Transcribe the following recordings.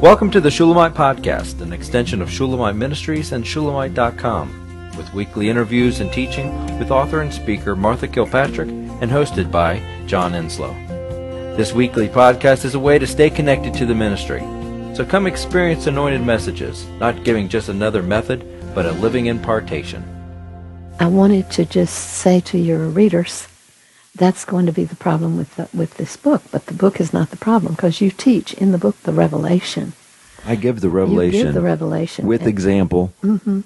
Welcome to the Shulamite Podcast, an extension of Shulamite Ministries and Shulamite.com, with weekly interviews and teaching with author and speaker Martha Kilpatrick and hosted by John Enslow. This weekly podcast is a way to stay connected to the ministry. So come experience anointed messages, not giving just another method, but a living impartation. I wanted to just say to your readers, that's going to be the problem with the, with this book. But the book is not the problem because you teach in the book the revelation. I give the revelation. You give the revelation with and, example. Mm-hmm.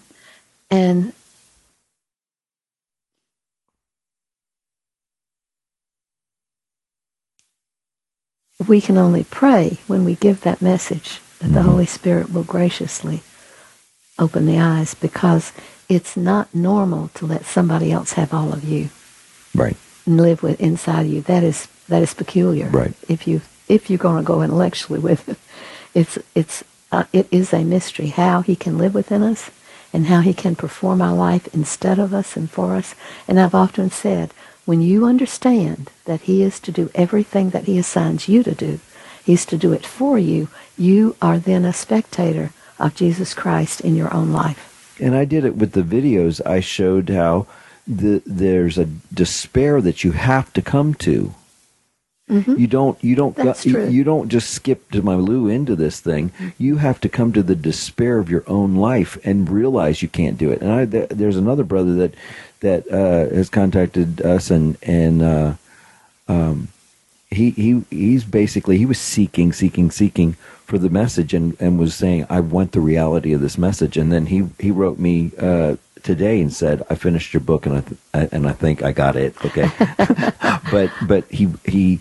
And we can only pray when we give that message that mm-hmm. the Holy Spirit will graciously open the eyes because it's not normal to let somebody else have all of you. Right. And live with inside of you. That is that is peculiar. Right. If you if you're going to go intellectually with it, it's it's uh, it is a mystery how he can live within us and how he can perform our life instead of us and for us. And I've often said, when you understand that he is to do everything that he assigns you to do, he's to do it for you, you are then a spectator of Jesus Christ in your own life. And I did it with the videos. I showed how the, there's a despair that you have to come to. Mm-hmm. You don't. You don't. That's you, you, don't just skip to my Lou into this thing. You have to come to the despair of your own life and realize you can't do it. And I, there's another brother that that uh, has contacted us, and and uh, um, he he he's basically he was seeking, seeking, seeking for the message, and and was saying, I want the reality of this message. And then he he wrote me uh, today and said, I finished your book, and I th- and I think I got it. Okay, but but he he.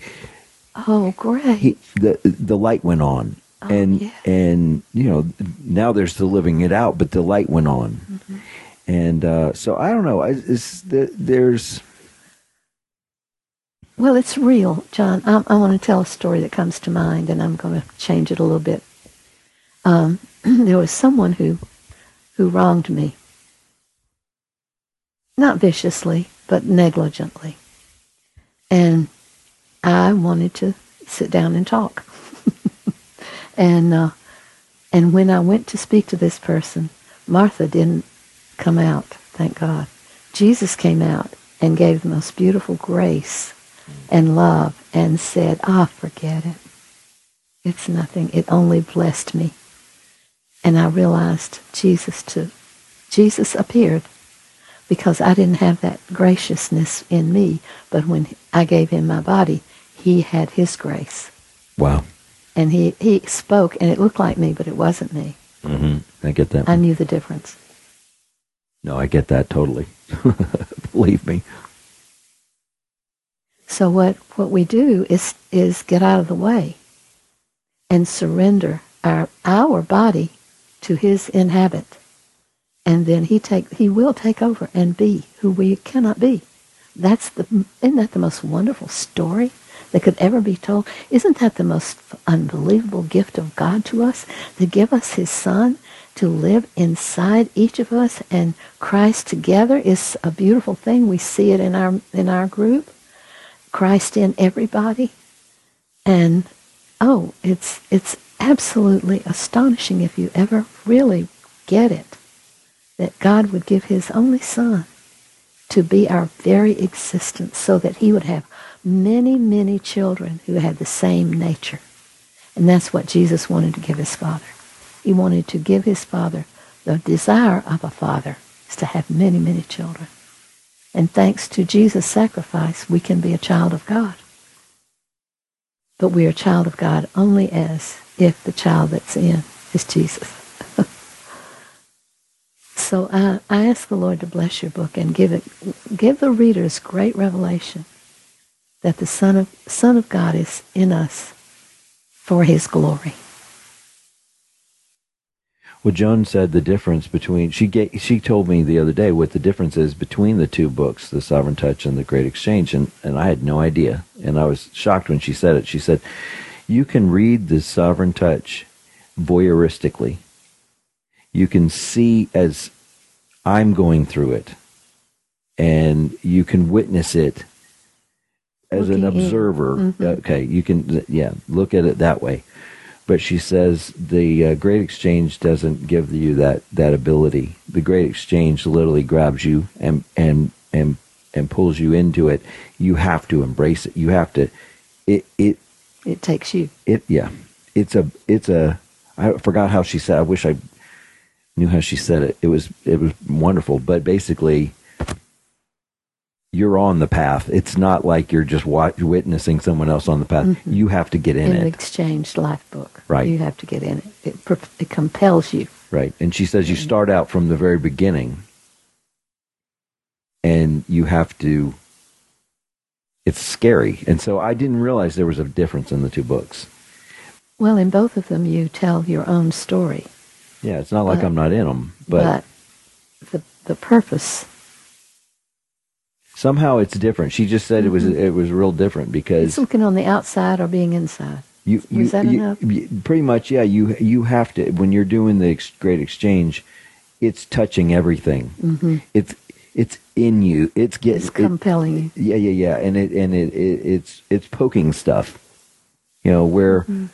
Oh, great! He, the the light went on, oh, and yeah. and you know now they're still living it out, but the light went on. Mm-hmm and uh, so I don't know. Is there's well, it's real, John. I, I want to tell a story that comes to mind, and I'm going to change it a little bit. Um, there was someone who who wronged me, not viciously, but negligently, and I wanted to sit down and talk. and uh, and when I went to speak to this person, Martha didn't come out, thank God. Jesus came out and gave the most beautiful grace and love and said, ah, forget it. It's nothing. It only blessed me. And I realized Jesus too. Jesus appeared because I didn't have that graciousness in me, but when I gave him my body, he had his grace. Wow. And he, he spoke, and it looked like me, but it wasn't me. Mm-hmm. I get that. I knew the difference. No, I get that totally. Believe me. So what, what we do is is get out of the way and surrender our our body to his inhabit. And then he take he will take over and be who we cannot be. That's the isn't that the most wonderful story that could ever be told? Isn't that the most unbelievable gift of God to us to give us his son to live inside each of us and Christ together is a beautiful thing. We see it in our in our group. Christ in everybody. And oh, it's it's absolutely astonishing if you ever really get it that God would give his only son to be our very existence so that he would have many, many children who had the same nature. And that's what Jesus wanted to give his father. He wanted to give his father the desire of a father is to have many, many children. And thanks to Jesus' sacrifice, we can be a child of God. But we are a child of God only as if the child that's in is Jesus. so I, I ask the Lord to bless your book and give it, give the readers great revelation that the Son of, Son of God is in us for his glory. Well, Joan said the difference between she she told me the other day what the difference is between the two books, The Sovereign Touch and The Great Exchange, and, and I had no idea, and I was shocked when she said it. She said, "You can read The Sovereign Touch voyeuristically. You can see as I'm going through it, and you can witness it as an observer. Mm-hmm. Okay, you can yeah look at it that way." but she says the uh, Great Exchange doesn't give you that that ability. The Great Exchange literally grabs you and and and and pulls you into it. You have to embrace it. You have to. It it It takes you. it yeah. It's a it's a. I forgot how she said. I wish I knew how she said it. It was it was wonderful. But basically, you're on the path. It's not like you're just watch, witnessing someone else on the path. Mm-hmm. You have to get in, In the it, exchange life book. Right. You have to get in it. It, it compels you. right? And she says you mm-hmm. start out from the very beginning, and you have to. It's scary, and so I didn't realize there was a difference in the two books. Well, in both of them, you tell your own story. Yeah, it's not like But- I'm not in them, but, But, the, the purpose, somehow it's different. She just said it was Mm-hmm. it was real different because it's looking on the outside or being inside. you you, Was that you- enough? you- pretty much yeah you you have to when you're doing the ex- great exchange, it's touching everything. Mm-hmm. It's it's in you. It's getting It's compelling you. Yeah, yeah, yeah, and it and it, it it's it's poking stuff. You know where Mm-hmm.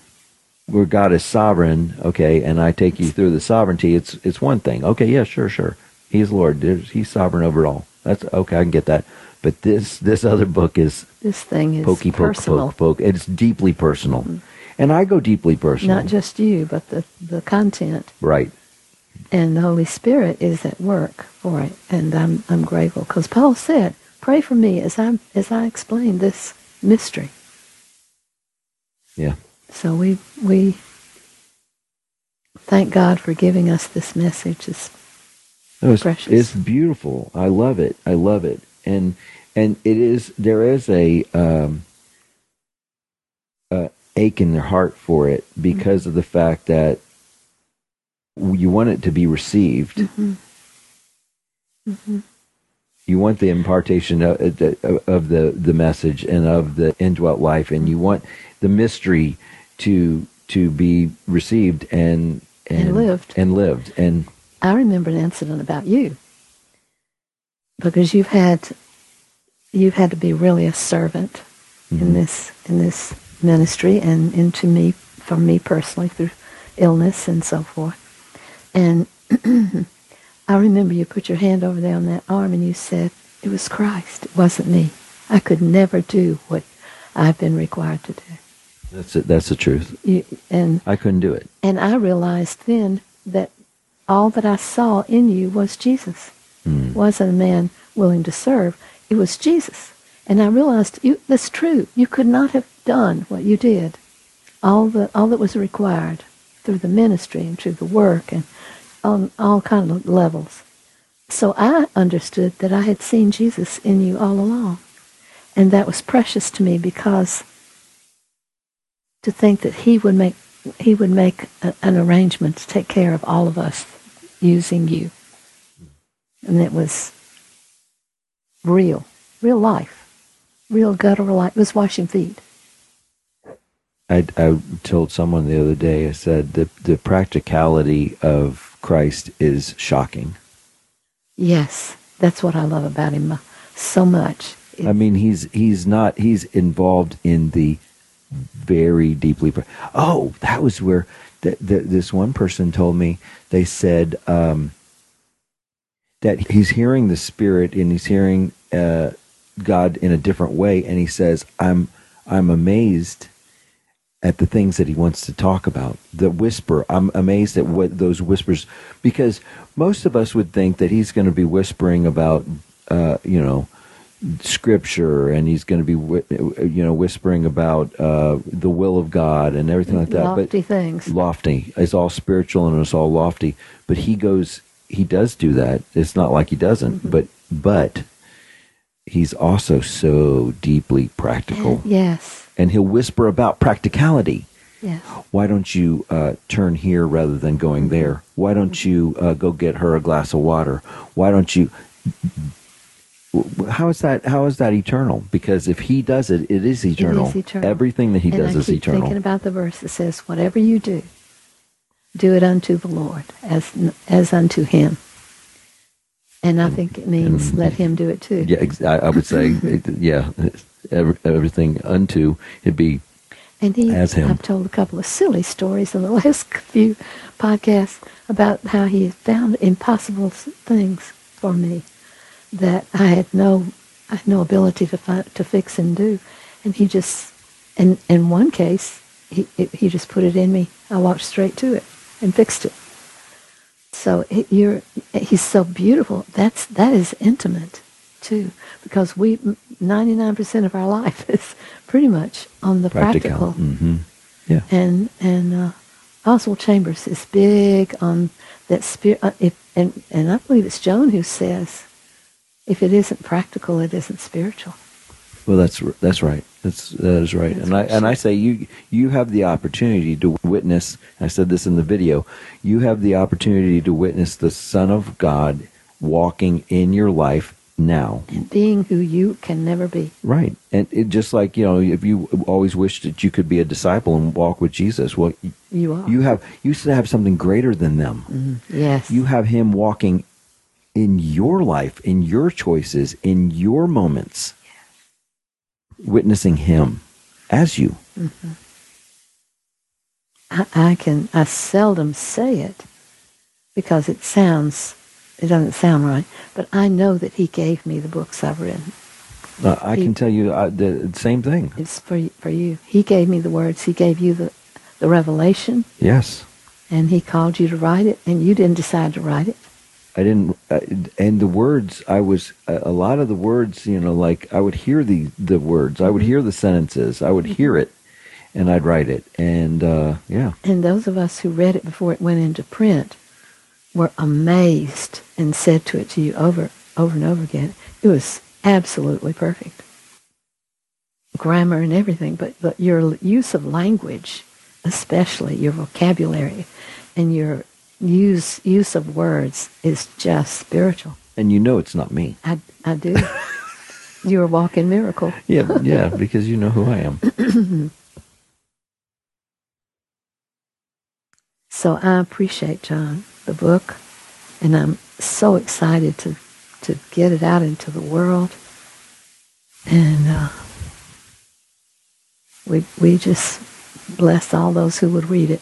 Where God is sovereign, okay, and I take you through the sovereignty. It's it's one thing, okay, yeah, sure, sure. He's Lord. He's sovereign over all. That's okay. I can get that. But this this other book is This thing is pokey personal. poke poke. It's deeply personal, mm-hmm. and I go deeply personal. Not just you, but the, the content. right. And the Holy Spirit is at work for it. And I'm, I'm grateful. Because Paul said, pray for me as I, as I explain this mystery. Yeah. So we, we thank God for giving us this message. It's No, it's, Precious. it's beautiful. I love it. I love it. And and it is there is a um, uh, ache in their heart for it because of the fact that you want it to be received. Mhm. Mhm. You want the impartation of, of of the the message and of the indwelt life, and you want the mystery to to be received and And lived. and lived and I remember an incident about you because you've had you've had to be really a servant in mm-hmm. this in this ministry and into me for me personally through illness and so forth. And I remember you put your hand over there on that arm and you said it was Christ. It wasn't me. I could never do what I've been required to do. That's it. That's the truth. You, and I couldn't do it. and I realized then that all that I saw in you was Jesus. Mm. Wasn't a man willing to serve. It was Jesus. And I realized you, that's true. You could not have done what you did. All the all that was required through the ministry and through the work and on all kind of levels. So I understood that I had seen Jesus in you all along. And that was precious to me because to think that he would make he would make a, an arrangement to take care of all of us using you. And it was real, real life, real guttural life. It was washing feet. I, I told someone the other day, I said the, the practicality of Christ is shocking. Yes, that's what I love about him uh, so much. It- I mean, he's he's not he's involved in the very deeply. Oh, that was where th- th- this one person told me. They said um, that he's hearing the Spirit and he's hearing uh, God in a different way, and he says, "I'm I'm amazed." At the things that he wants to talk about, the whisper. I'm amazed at what those whispers, because most of us would think that he's going to be whispering about, uh, you know, scripture and he's going to be you know whispering about uh, the will of God and everything like that lofty but things. lofty it's all spiritual and it's all lofty but he goes he does do that it's not like he doesn't Mm-hmm. but but he's also so deeply practical Yes, and he'll whisper about practicality yes. why don't you uh, turn here rather than going Mm-hmm. there? Why don't you uh, go get her a glass of water? Why don't you? How is that? How is that eternal? Because if he does it, it is eternal. eternal. Everything that he and does I is keep eternal. thinking about the verse that says, "Whatever you do, do it unto the Lord as as unto Him." And I think it means let Him do it too. yeah, ex- I, I would say, yeah, every, everything unto it'd be And he, As him. I've told a couple of silly stories in the last few podcasts about how he has found impossible things for me that I had no, I had no ability to fi- to fix and do, and he just, in in one case, he it, he just put it in me. I walked straight to it and fixed it. So it, you're, he's so beautiful. That's that is intimate too, because we ninety nine percent of our life is pretty much on the practical, hmm Yeah. and and uh, Oswald Chambers is big on that spirit. Uh, if, and and I believe it's Joan who says, if it isn't practical, it isn't spiritual. Well, that's that's right. That's that is right. That's and I and I say you you have the opportunity to witness. I said this in the video. You have the opportunity to witness the Son of God walking in your life now. And being who you can never be. Right. And it just like, you know, if you always wished that you could be a disciple and walk with Jesus, well, You are. you have you still have something greater than them. Mm-hmm. Yes. You have him walking in your life, in your choices, in your moments. Witnessing him as you. I, I can I seldom say it because it sounds it doesn't sound right, but I know that he gave me the books I've written. Uh, I He- can tell you uh, the same thing. It's for for you. He gave me the words. He gave you the the revelation, Yes. and he called you to write it, and you didn't decide to write it. I didn't, and the words I was a a lot of the words, you know, like I would hear the the words, I would hear the sentences, I would hear it, and I'd write it, and uh, yeah, And those of us who read it before it went into print were amazed and said to it to you over over and over again. It was absolutely perfect. Grammar and everything, but, but your use of language, especially your vocabulary and your use use of words is just spiritual. and you know it's not me. I, I do. You're a walking miracle. Yeah, yeah, because you know who I am. So I appreciate John, the book, and I'm so excited to to get it out into the world. And uh, we we just bless all those who would read it.